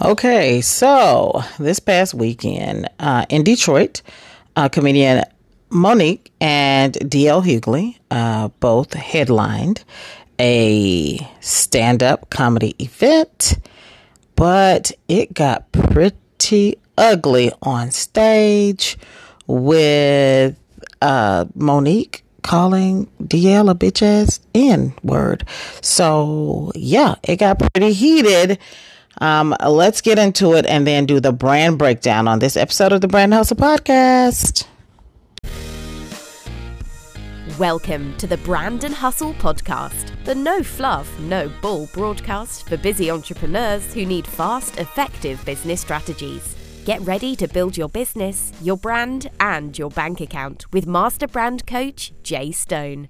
Okay, so this past weekend uh, in Detroit, uh, comedian Mo'Nique and DL Hughley uh, both headlined a stand up comedy event, but it got pretty ugly on stage with uh, Mo'Nique calling DL a bitch ass N word. So, yeah, it got pretty heated. Um, let's get into it and then do the brand breakdown on this episode of the Brand Hustle Podcast. Welcome to the Brand and Hustle Podcast, the no fluff, no bull broadcast for busy entrepreneurs who need fast, effective business strategies. Get ready to build your business, your brand, and your bank account with Master Brand Coach Jay Stone.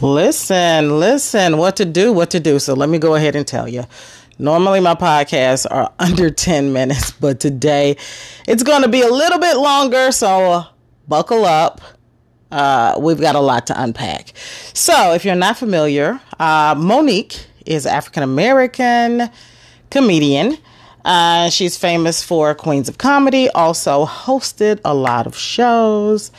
Listen, listen, what to do, what to do. So let me go ahead and tell you. Normally, my podcasts are under 10 minutes, but today it's going to be a little bit longer. So buckle up. Uh, we've got a lot to unpack. So, if you're not familiar, uh, Mo'Nique is African American comedian. Uh, she's famous for Queens of Comedy, also hosted a lot of shows,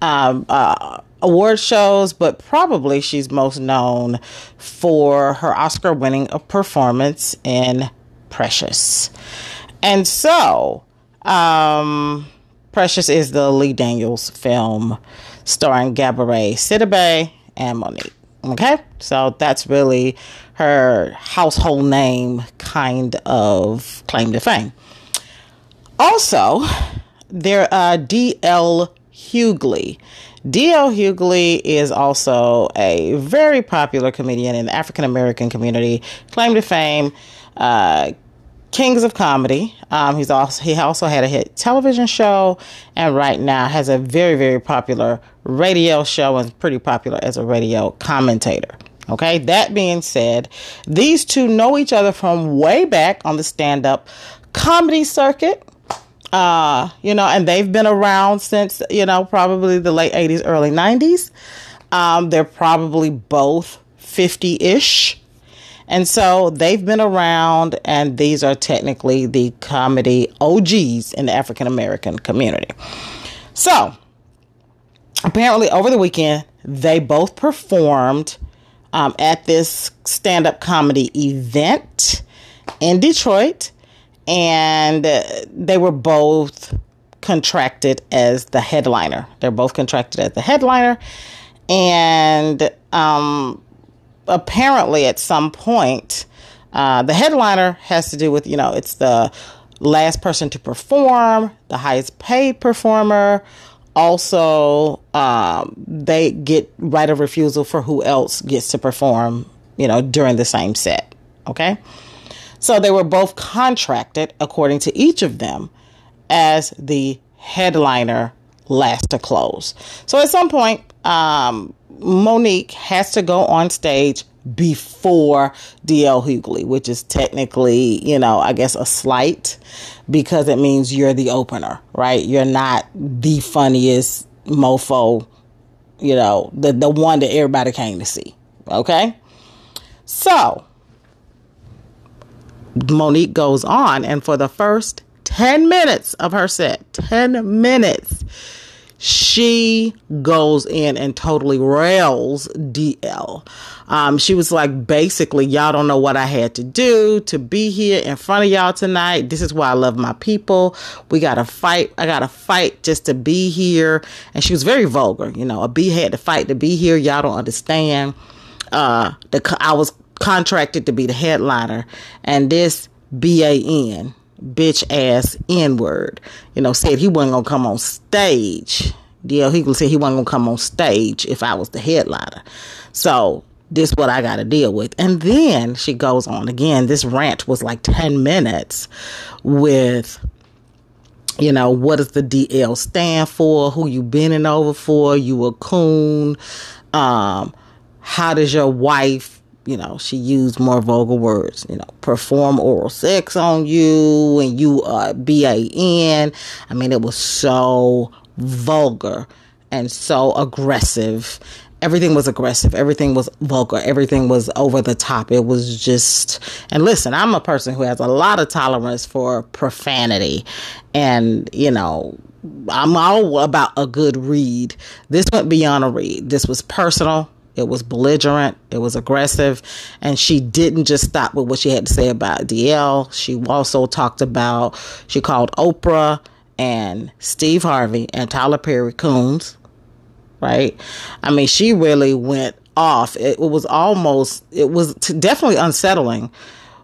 um, uh, award shows, but probably she's most known for her Oscar winning performance in Precious. And so, um, Precious is the Lee Daniels film starring Gabourey Sidibe and Mo'Nique. Okay, so that's really her household name kind of claim to fame. Also, there uh D.L. Hughley. D.L. Hughley is also a very popular comedian in the African American community. Claim to fame, uh, Kings of Comedy. Um, he's also he also had a hit television show, and right now has a very very popular radio show and pretty popular as a radio commentator. Okay, that being said, these two know each other from way back on the stand up comedy circuit. Uh, you know, and they've been around since, you know, probably the late 80s, early 90s. Um, they're probably both 50 ish. And so they've been around, and these are technically the comedy OGs in the African American community. So, apparently, over the weekend, they both performed um, at this stand up comedy event in Detroit, and they were both contracted as the headliner. They're both contracted as the headliner, and um, apparently, at some point, uh, the headliner has to do with you know it's the last person to perform, the highest paid performer, also um, they get right of refusal for who else gets to perform you know during the same set. Okay so they were both contracted according to each of them as the headliner last to close so at some point um, mo'nique has to go on stage before DL Hughley, which is technically, you know, I guess a slight because it means you're the opener, right? You're not the funniest mofo, you know, the, the one that everybody came to see. Okay? So, Mo'Nique goes on, and for the first 10 minutes of her set, 10 minutes, she goes in and totally rails DL. Um, she was like, basically, y'all don't know what I had to do to be here in front of y'all tonight. This is why I love my people. We got to fight. I got to fight just to be here. And she was very vulgar. You know, a bee had to fight to be here. Y'all don't understand. Uh, the I was contracted to be the headliner, and this B A N bitch ass N word, you know, said he wasn't gonna come on stage. DL Hughley said he wasn't gonna come on stage if I was the headliner. So this what I gotta deal with. And then she goes on again. This rant was like 10 minutes with you know, what does the DL stand for? Who you bending over for? You a coon? Um, how does your wife you know, she used more vulgar words, you know, perform oral sex on you and you uh B-A-N. I mean, it was so vulgar and so aggressive everything was aggressive, everything was vulgar, everything was over the top. It was just, and listen, I'm a person who has a lot of tolerance for profanity, and you know, I'm all about a good read. This went beyond a read. This was personal. It was belligerent. It was aggressive. And she didn't just stop with what she had to say about DL. She also talked about, she called Oprah and Steve Harvey and Tyler Perry coons right? I mean, she really went off. It, it was almost, it was t- definitely unsettling,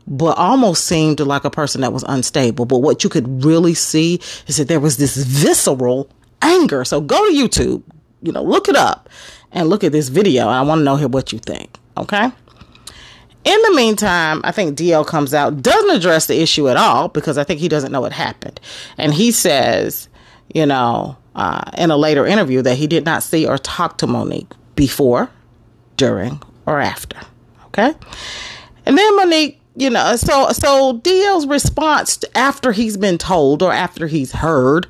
but almost seemed like a person that was unstable. But what you could really see is that there was this visceral anger. So go to YouTube, you know, look it up and look at this video. I want to know here what you think, okay? In the meantime, I think DL comes out, doesn't address the issue at all because I think he doesn't know what happened. And he says, you know, uh, in a later interview that he did not see or talk to Mo'Nique before, during, or after. Okay. And then Mo'Nique, you know, so so DL's response after he's been told or after he's heard,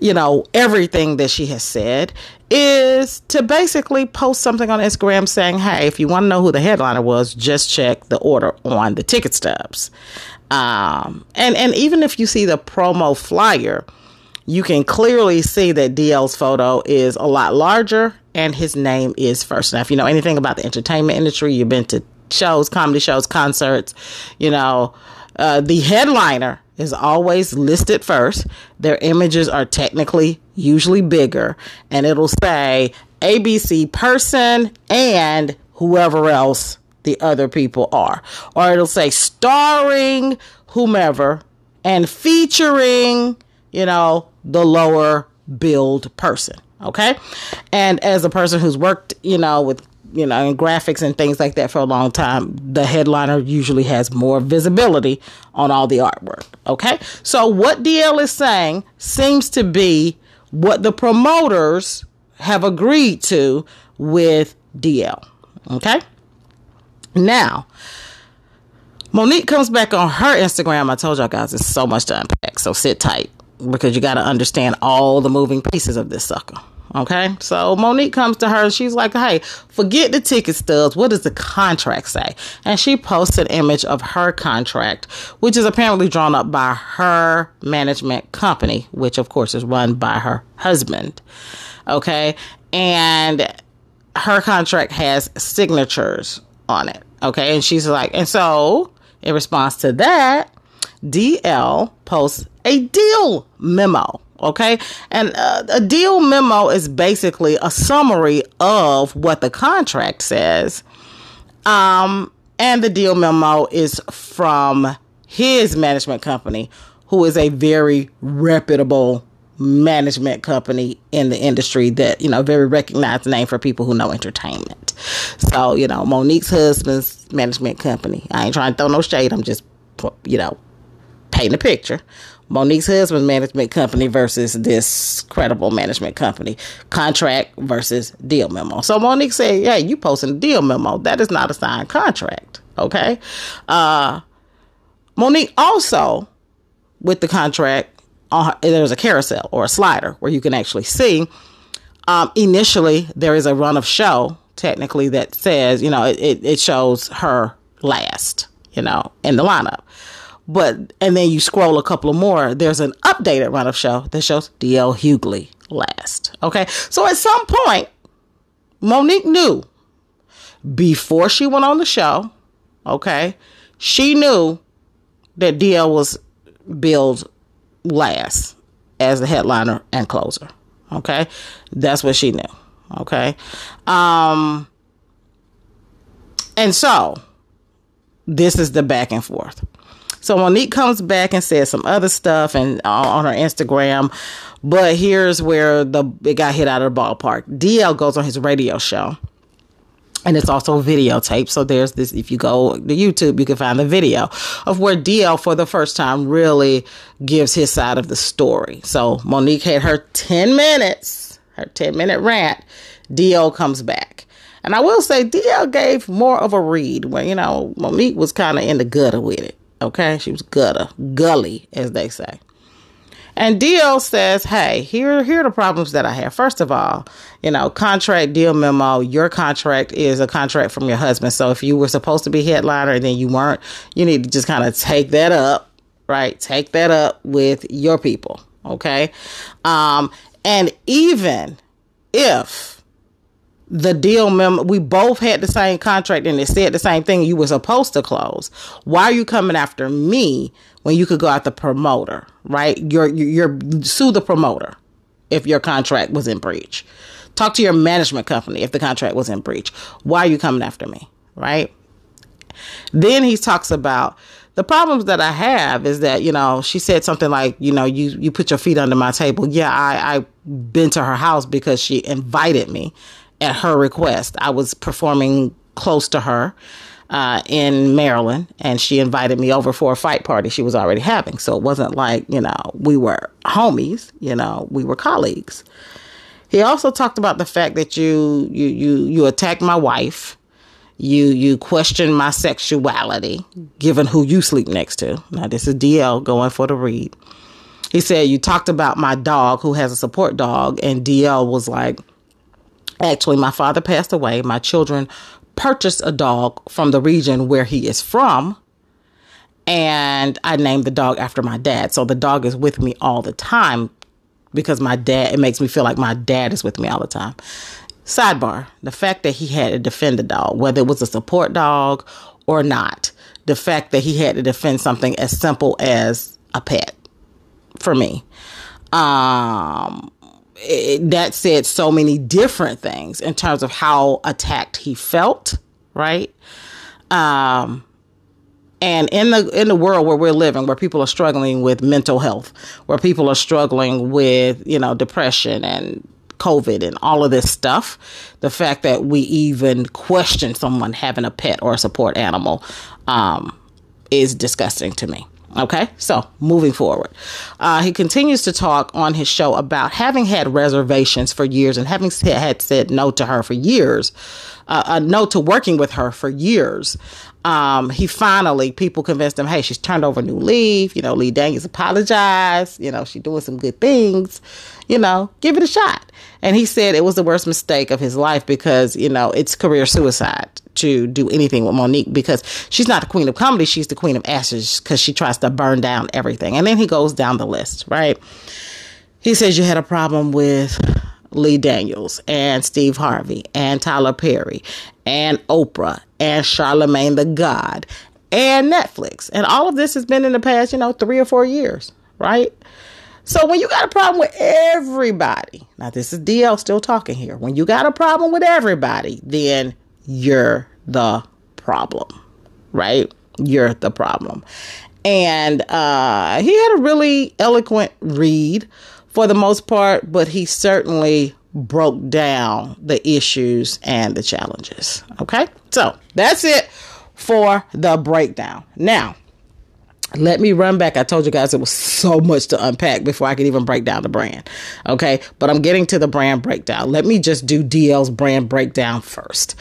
you know, everything that she has said is to basically post something on Instagram saying, "Hey, if you want to know who the headliner was, just check the order on the ticket stubs." Um, and and even if you see the promo flyer, you can clearly see that DL's photo is a lot larger and his name is first. Now, if you know anything about the entertainment industry, you've been to shows, comedy shows, concerts, you know, uh, the headliner is always listed first. Their images are technically usually bigger, and it'll say ABC person and whoever else the other people are. Or it'll say starring whomever and featuring, you know, the lower billed person. Okay. And as a person who's worked, you know, with, you know, in graphics and things like that for a long time, the headliner usually has more visibility on all the artwork. Okay. So what DL is saying seems to be what the promoters have agreed to with DL. Okay. Now, Mo'Nique comes back on her Instagram. I told y'all guys it's so much to unpack, so sit tight because you got to understand all the moving pieces of this sucker. Okay, so Mo'Nique comes to her she's like, Hey, forget the ticket stubs. What does the contract say? And she posts an image of her contract, which is apparently drawn up by her management company, which of course is run by her husband. Okay, and her contract has signatures on it. Okay, and she's like, And so in response to that, DL posts a deal memo. Okay. And uh, a deal memo is basically a summary of what the contract says. Um, and the deal memo is from his management company, who is a very reputable management company in the industry that, you know, very recognized name for people who know entertainment. So, you know, Mo'Nique's husband's management company. I ain't trying to throw no shade. I'm just, you know, painting a picture. Mo'Nique's husband's management company versus this credible management company contract versus deal memo. So Mo'Nique said, "Hey, you posting a deal memo? That is not a signed contract." Okay. Uh, Mo'Nique also with the contract on there's a carousel or a slider where you can actually see. Um, initially, there is a run of show technically that says you know it, it shows her last you know in the lineup. But and then you scroll a couple of more, there's an updated run of show that shows DL Hughley last. Okay. So at some point, Mo'Nique knew before she went on the show, okay, she knew that DL was billed last as the headliner and closer. Okay. That's what she knew. Okay. Um and so this is the back and forth. So Mo'Nique comes back and says some other stuff and uh, on her Instagram, but here's where the it got hit out of the ballpark. DL goes on his radio show. And it's also videotape. So there's this, if you go to YouTube, you can find the video of where DL for the first time really gives his side of the story. So Mo'Nique had her 10 minutes, her 10 minute rant. DL comes back. And I will say DL gave more of a read where, you know, Mo'Nique was kind of in the gutter with it. Okay, she was gutter, gully, as they say. And DL says, hey, here, here are the problems that I have. First of all, you know, contract deal memo, your contract is a contract from your husband. So if you were supposed to be headliner and then you weren't, you need to just kind of take that up, right? Take that up with your people. Okay. Um, and even if the deal memo we both had the same contract and it said the same thing. You were supposed to close. Why are you coming after me when you could go after the promoter right? You're you're, you're sue the promoter if your contract was in breach. Talk to your management company if the contract was in breach. Why are you coming after me right? Then he talks about the problems that I have is that you know she said something like you know you you put your feet under my table. Yeah, I I been to her house because she invited me at her request. I was performing close to her uh, in Maryland, and she invited me over for a fight party she was already having. So it wasn't like you know we were homies. You know we were colleagues. He also talked about the fact that you you you you attacked my wife you you question my sexuality given who you sleep next to. Now this is DL going for the read. He said you talked about my dog who has a support dog and DL was like actually my father passed away. My children purchased a dog from the region where he is from and I named the dog after my dad. So the dog is with me all the time because my dad it makes me feel like my dad is with me all the time. Sidebar the fact that he had to defend a dog, whether it was a support dog or not, the fact that he had to defend something as simple as a pet for me. Um, it, that said so many different things in terms of how attacked he felt, right? Um, and in the in the world where we're living where people are struggling with mental health where people are struggling with you know depression and COVID and all of this stuff, the fact that we even question someone having a pet or a support animal um, is disgusting to me. Okay, so moving forward, uh, he continues to talk on his show about having had reservations for years and having had said no to her for years, uh, uh, no to working with her for years. Um, he finally, people convinced him, hey, she's turned over a new leaf. You know, Lee Daniels apologized. You know, she's doing some good things. You know, give it a shot. And he said it was the worst mistake of his life because, you know, it's career suicide to do anything with Mo'Nique because she's not the queen of comedy. She's the queen of ashes because she tries to burn down everything. And then he goes down the list, right? He says you had a problem with Lee Daniels and Steve Harvey and Tyler Perry and Oprah and Charlemagne the God and Netflix. And all of this has been in the past, you know, three or four years, right? So when you got a problem with everybody, now this is DL still talking here. When you got a problem with everybody, then you're the problem, right? You're the problem. And uh, he had a really eloquent read for the most part, but he certainly broke down the issues and the challenges. Okay, so that's it for the breakdown. Now, let me run back. I told you guys it was so much to unpack before I could even break down the brand. Okay. But I'm getting to the brand breakdown. Let me just do DL's brand breakdown first.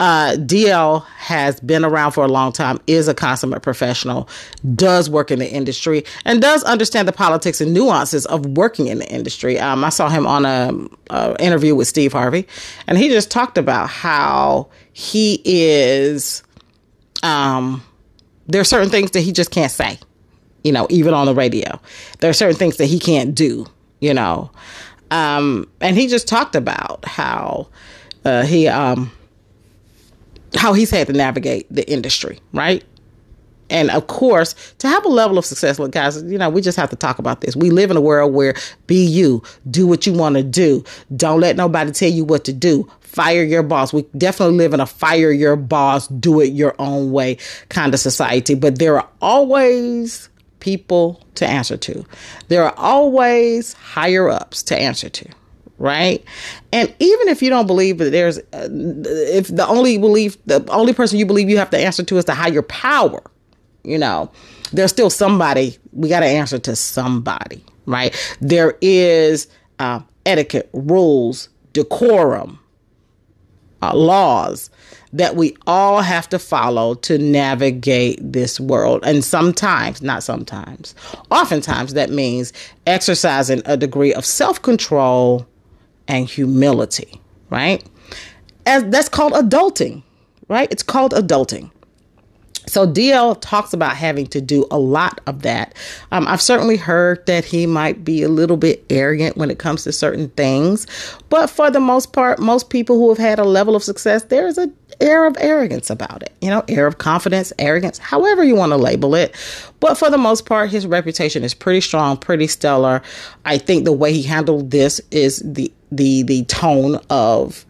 Uh, DL has been around for a long time, is a consummate professional, does work in the industry, and does understand the politics and nuances of working in the industry. Um, I saw him on a, a interview with Steve Harvey, and he just talked about how he is. Um, there are certain things that he just can't say, you know, even on the radio. There are certain things that he can't do, you know. Um, and he just talked about how uh, he um, how he's had to navigate the industry, right? And of course, to have a level of success, look, guys, you know, we just have to talk about this. We live in a world where be you, do what you want to do. Don't let nobody tell you what to do fire your boss. We definitely live in a fire your boss, do it your own way kind of society, but there are always people to answer to. There are always higher ups to answer to, right? And even if you don't believe that there's, uh, if the only belief, the only person you believe you have to answer to is the higher power, you know, there's still somebody, we got to answer to somebody, right? There is uh, etiquette, rules, decorum, uh, laws that we all have to follow to navigate this world. And sometimes, not sometimes, oftentimes that means exercising a degree of self control and humility, right? As that's called adulting, right? It's called adulting. So DL talks about having to do a lot of that. Um, I've certainly heard that he might be a little bit arrogant when it comes to certain things, but for the most part, most people who have had a level of success, there's a air of arrogance about it. You know, air of confidence, arrogance, however you want to label it. But for the most part, his reputation is pretty strong, pretty stellar. I think the way he handled this is the the the tone of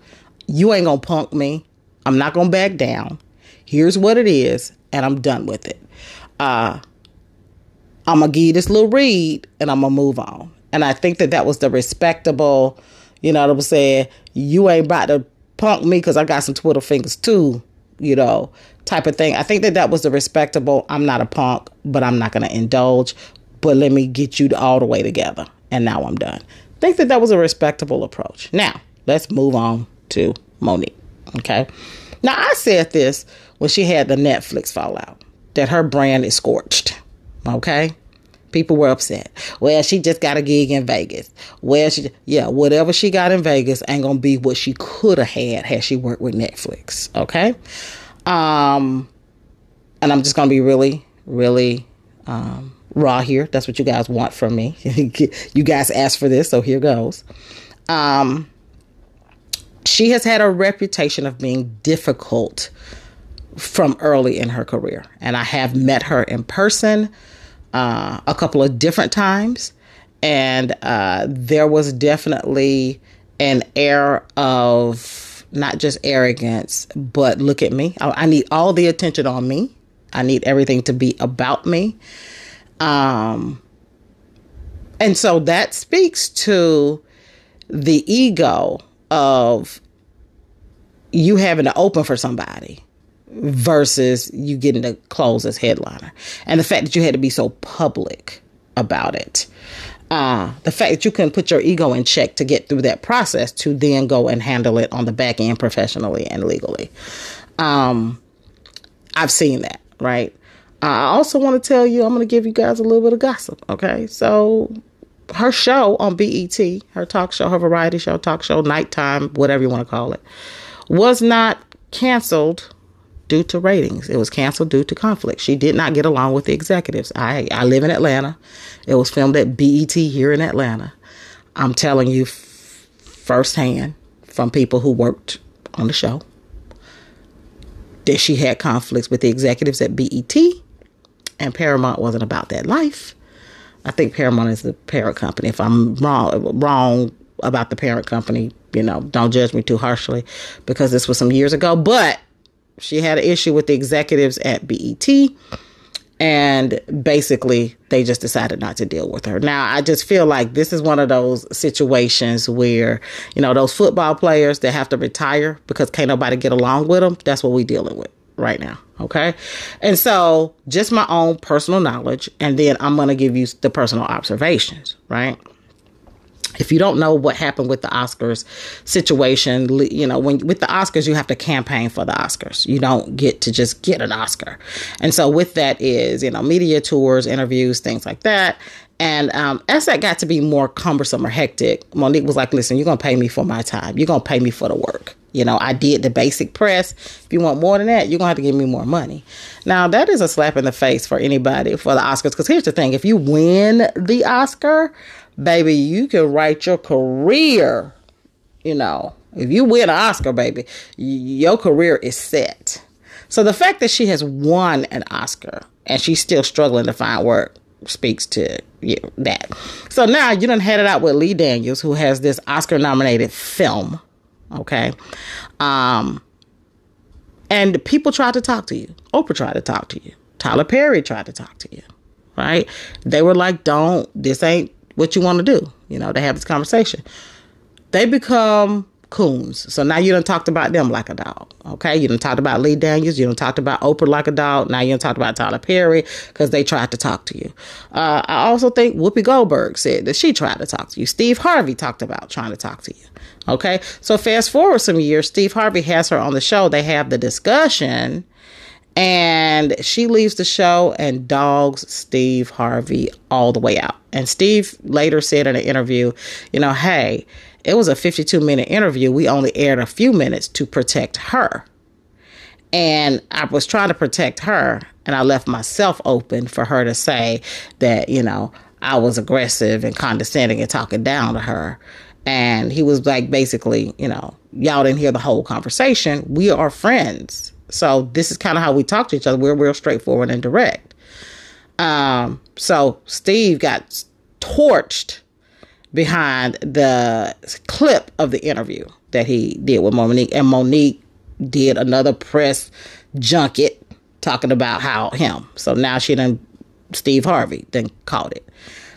you ain't gonna punk me. I'm not gonna back down. Here's what it is and I'm done with it. Uh, I'm gonna give you this little read and I'm gonna move on. And I think that that was the respectable, you know, what I'm saying, you ain't about to punk me because I got some twiddle fingers too, you know, type of thing. I think that that was the respectable. I'm not a punk, but I'm not gonna indulge. But let me get you all the way together, and now I'm done. I think that that was a respectable approach. Now let's move on to Mo'Nique. Okay. Now I said this when she had the Netflix fallout that her brand is scorched. Okay? People were upset. Well, she just got a gig in Vegas. Well, she yeah, whatever she got in Vegas ain't gonna be what she could have had had she worked with Netflix. Okay? Um and I'm just gonna be really, really um raw here. That's what you guys want from me. you guys asked for this, so here goes. Um she has had a reputation of being difficult from early in her career. And I have met her in person uh, a couple of different times. And uh, there was definitely an air of not just arrogance, but look at me. I, I need all the attention on me. I need everything to be about me. Um, and so that speaks to the ego of you having to open for somebody versus you getting to close as headliner. And the fact that you had to be so public about it. Uh, the fact that you can put your ego in check to get through that process to then go and handle it on the back end professionally and legally. Um, I've seen that, right? I also want to tell you, I'm going to give you guys a little bit of gossip, okay? So, her show on BET, her talk show, her variety show, talk show, nighttime, whatever you want to call it, was not canceled due to ratings. It was canceled due to conflict. She did not get along with the executives. I I live in Atlanta. It was filmed at BET here in Atlanta. I'm telling you f- firsthand from people who worked on the show that she had conflicts with the executives at BET and Paramount wasn't about that life. I think Paramount is the parent company. If I'm wrong wrong about the parent company, you know, don't judge me too harshly because this was some years ago, but she had an issue with the executives at BET and basically they just decided not to deal with her. Now, I just feel like this is one of those situations where, you know, those football players that have to retire because can't nobody get along with them, that's what we're dealing with right now. Okay. And so, just my own personal knowledge, and then I'm going to give you the personal observations, right? If you don't know what happened with the Oscars situation, you know, when with the Oscars, you have to campaign for the Oscars. You don't get to just get an Oscar. And so with that is, you know, media tours, interviews, things like that. And um, as that got to be more cumbersome or hectic, Mo'Nique was like, listen, you're going to pay me for my time. You're going to pay me for the work. You know, I did the basic press. If you want more than that, you're going to have to give me more money. Now, that is a slap in the face for anybody for the Oscars. Because here's the thing if you win the Oscar, baby, you can write your career. You know, if you win an Oscar, baby, your career is set. So the fact that she has won an Oscar and she's still struggling to find work speaks to you that. So now you done had it out with Lee Daniels, who has this Oscar nominated film. Okay. Um, and people tried to talk to you. Oprah tried to talk to you. Tyler Perry tried to talk to you. Right? They were like, don't, this ain't what you want to do. You know, they have this conversation. They become coons. So now you don't talked about them like a dog. Okay, you don't talked about Lee Daniels. You don't talked about Oprah like a dog. Now you don't talked about Tyler Perry because they tried to talk to you. Uh, I also think Whoopi Goldberg said that she tried to talk to you. Steve Harvey talked about trying to talk to you. Okay, so fast forward some years, Steve Harvey has her on the show. They have the discussion and she leaves the show and dogs Steve Harvey all the way out. And Steve later said in an interview, you know, hey, it was a 52 minute interview. We only aired a few minutes to protect her. And I was trying to protect her, and I left myself open for her to say that, you know, I was aggressive and condescending and talking down to her. And he was like, basically, you know, y'all didn't hear the whole conversation. We are friends. So this is kind of how we talk to each other. We're real straightforward and direct. Um, so Steve got torched behind the clip of the interview that he did with Mo'Nique, and Mo'Nique did another press junket talking about how him. So now she done Steve Harvey then caught it.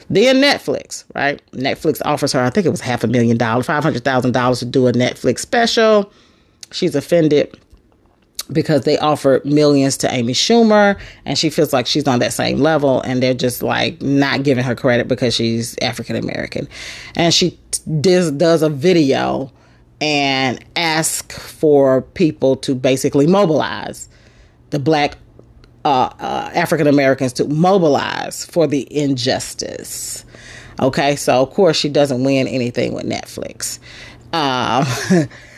Then Netflix, right? Netflix offers her, I think it was half a million dollars, five hundred thousand dollars to do a Netflix special. She's offended because they offered millions to Amy Schumer and she feels like she's on that same level and they're just like not giving her credit because she's African American. And she does, does a video and ask for people to basically mobilize the black uh, uh, African Americans to mobilize for the injustice. Okay, so of course she doesn't win anything with Netflix. Um,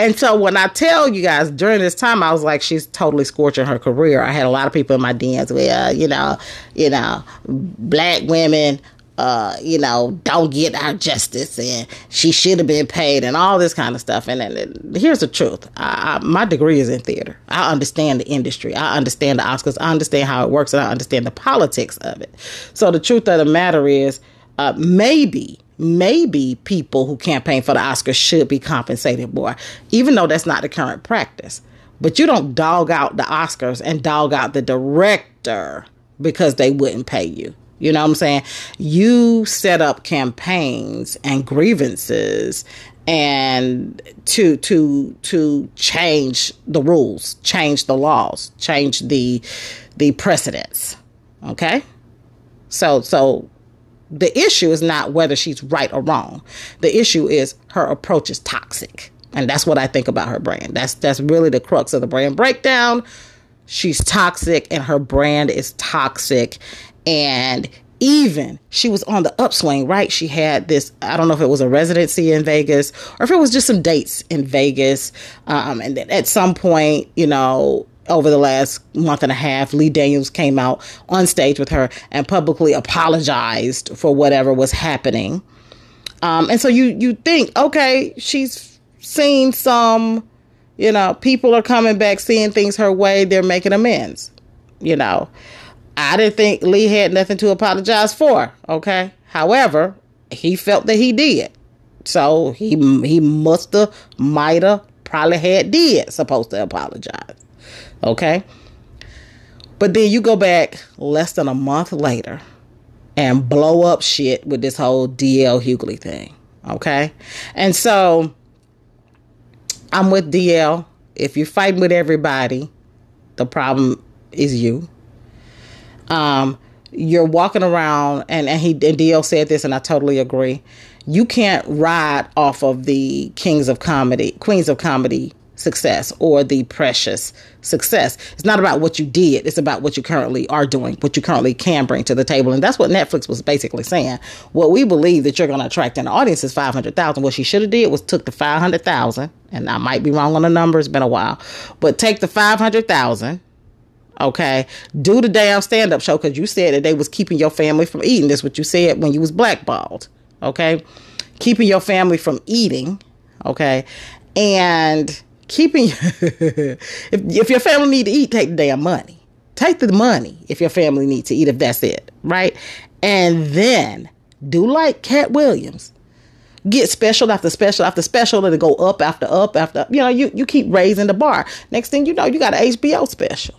And so when I tell you guys during this time, I was like, she's totally scorching her career. I had a lot of people in my DMs where, you know, you know, black women, uh, you know, don't get our justice and she should have been paid and all this kind of stuff. And, and here's the truth. I, I, my degree is in theater. I understand the industry. I understand the Oscars. I understand how it works and I understand the politics of it. So the truth of the matter is, uh, maybe maybe people who campaign for the Oscars should be compensated more, even though that's not the current practice. But you don't dog out the Oscars and dog out the director because they wouldn't pay you. You know what I'm saying? You set up campaigns and grievances and to to to change the rules, change the laws, change the the precedents. Okay? So so the issue is not whether she's right or wrong. The issue is her approach is toxic. And that's what I think about her brand. That's that's really the crux of the brand breakdown. She's toxic and her brand is toxic and even she was on the upswing, right? She had this, I don't know if it was a residency in Vegas or if it was just some dates in Vegas. Um, and then at some point, you know, over the last month and a half, Lee Daniels came out on stage with her and publicly apologized for whatever was happening. Um, and so you you think, okay, she's seen some, you know, people are coming back, seeing things her way, they're making amends. You know, I didn't think Lee had nothing to apologize for. Okay, however, he felt that he did, so he he musta, mighta, probably had did supposed to apologize. Okay. But then you go back less than a month later and blow up shit with this whole DL Hughley thing. Okay. And so I'm with DL. If you're fighting with everybody, the problem is you. Um, you're walking around and, and he and DL said this and I totally agree. You can't ride off of the kings of comedy, queens of comedy success or the precious success. It's not about what you did, it's about what you currently are doing, what you currently can bring to the table. And that's what Netflix was basically saying. What we believe that you're going to attract an audience is 500,000. What she should have did was took the 500,000, and I might be wrong on the number, it's been a while, but take the 500,000 okay do the damn stand-up show because you said that they was keeping your family from eating this what you said when you was blackballed okay keeping your family from eating okay and keeping if, if your family need to eat take the damn money take the money if your family need to eat if that's it right and then do like Katt Williams get special after special after special and go up after up after you know you, you keep raising the bar next thing you know you got an hbo special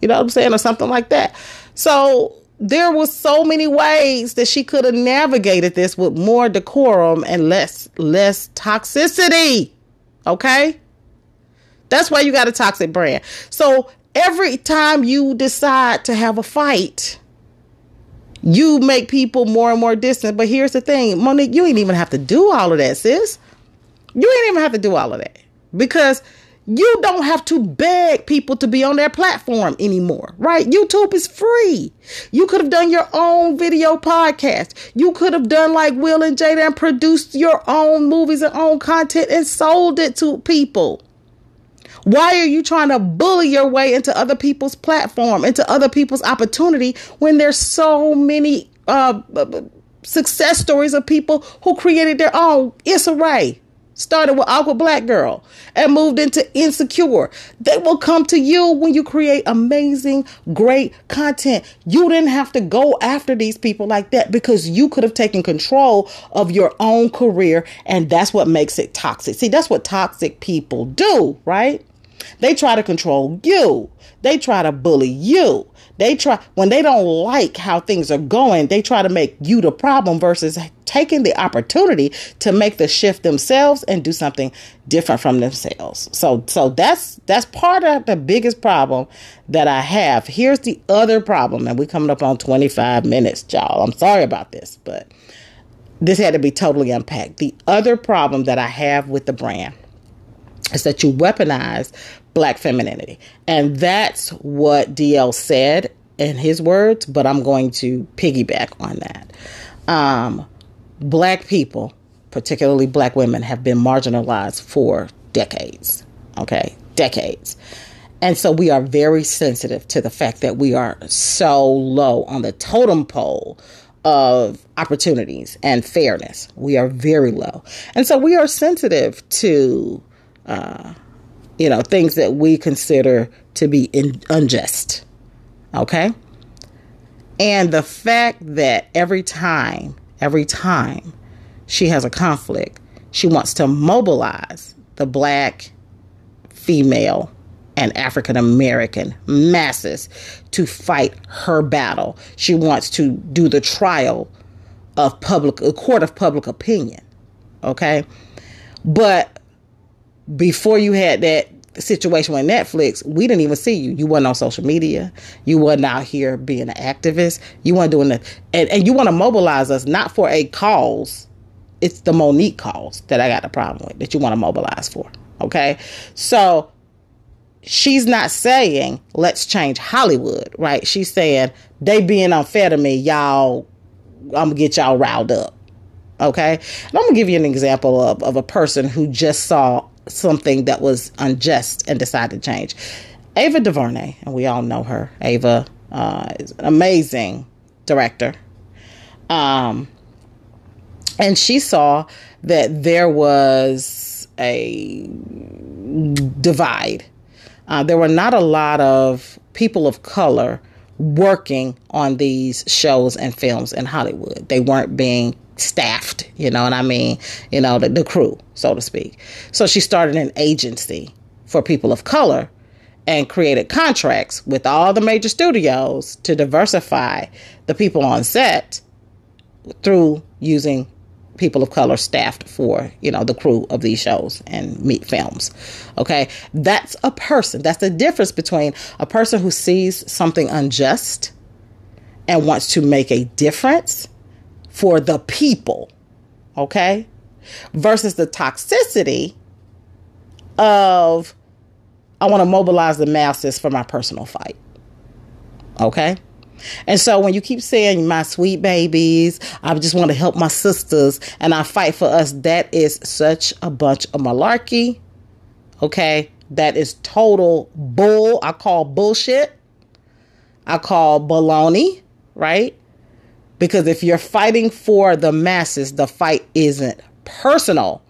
you know what i'm saying or something like that so there was so many ways that she could have navigated this with more decorum and less less toxicity. Okay? That's why you got a toxic brand. So every time you decide to have a fight, you make people more and more distant. But here's the thing, Mo'Nique, you ain't even have to do all of that, sis. You ain't even have to do all of that because you don't have to beg people to be on their platform anymore, right? YouTube is free. You could have done your own video podcast. You could have done like Will and Jada and produced your own movies and own content and sold it to people. Why are you trying to bully your way into other people's platform, into other people's opportunity when there's so many uh, success stories of people who created their own? Issa Rae started with Awkward Black Girl and moved into Insecure. They will come to you when you create amazing, great content. You didn't have to go after these people like that because you could have taken control of your own career, and that's what makes it toxic. See, that's what toxic people do, right? They try to control you. They try to bully you. They try, when they don't like how things are going, they try to make you the problem versus taking the opportunity to make the shift themselves and do something different from themselves. So, so that's, that's part of the biggest problem that I have. Here's the other problem, and we're coming up on 25 minutes, y'all. I'm sorry about this, but this had to be totally unpacked. The other problem that I have with the brand is that you weaponize black femininity. And that's what DL said in his words, but I'm going to piggyback on that. Um, black people, particularly black women, have been marginalized for decades. Okay, decades. And so we are very sensitive to the fact that we are so low on the totem pole of opportunities and fairness. We are very low. And so we are sensitive to uh, you know, things that we consider to be in, unjust. Okay? And the fact that every time, every time she has a conflict, she wants to mobilize the black, female, and African American masses to fight her battle. She wants to do the trial of public, a court of public opinion. Okay? But before you had that situation with Netflix, we didn't even see you. You wasn't on social media. You wasn't out here being an activist. You weren't doing that. And, and you want to mobilize us not for a cause. It's the Mo'Nique cause that I got a problem with that you want to mobilize for. Okay. So she's not saying let's change Hollywood, right? She's saying they being unfair to me, y'all, I'm gonna get y'all riled up. Okay. And I'm gonna give you an example of, of a person who just saw something that was unjust and decided to change. Ava DuVernay, and we all know her. Ava uh, is an amazing director. Um, and she saw that there was a divide. Uh, there were not a lot of people of color working on these shows and films in Hollywood. They weren't being staffed, you know what I mean? You know, the, the crew, so to speak. So she started an agency for people of color and created contracts with all the major studios to diversify the people on set through using people of color staffed for you know the crew of these shows and meet films okay that's a person that's the difference between a person who sees something unjust and wants to make a difference for the people, okay? Versus the toxicity of I want to mobilize the masses for my personal fight. Okay? And so when you keep saying my sweet babies, I just want to help my sisters and I fight for us, that is such a bunch of malarkey. Okay? That is total bull. I call bullshit. I call baloney, right? Because if you're fighting for the masses, the fight isn't personal,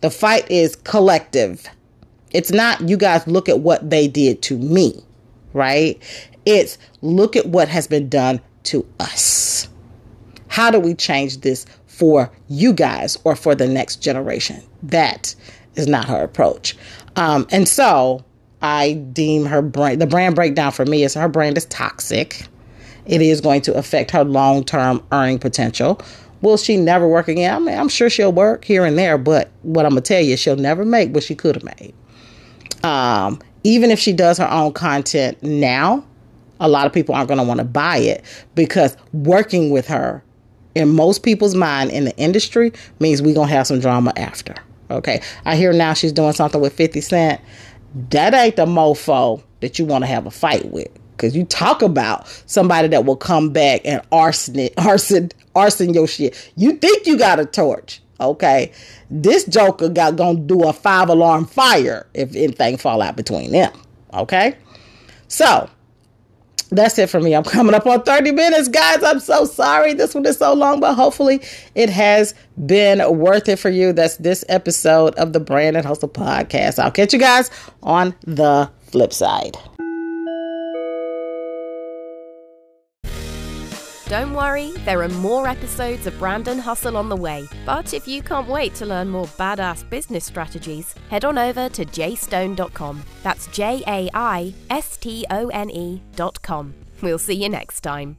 the fight is collective. It's not, you guys look at what they did to me, right? It's look at what has been done to us. How do we change this for you guys or for the next generation? That is not her approach. Um, and so I deem her brand, the brand breakdown for me is her brand is toxic it is going to affect her long term earning potential. Will she never work again? I mean, I'm sure she'll work here and there, but what I'm gonna tell you, she'll never make what she could have made. Um, even if she does her own content now, a lot of people aren't gonna want to buy it because working with her, in most people's mind in the industry, means we're gonna have some drama after. Okay, I hear now she's doing something with 50 Cent. That ain't the mofo that you want to have a fight with. Cause you talk about somebody that will come back and arson it, arson, arson your shit. You think you got a torch, okay? This Joker got gonna do a five alarm fire if anything fall out between them, okay? So that's it for me. I'm coming up on 30 minutes, guys. I'm so sorry this one is so long, but hopefully it has been worth it for you. That's this episode of the Brand and Hustle podcast. I'll catch you guys on the flip side. Don't worry, there are more episodes of Brand on Hustle on the way. But if you can't wait to learn more badass business strategies, head on over to jaistone.com. That's J A I S T O N E.com. We'll see you next time.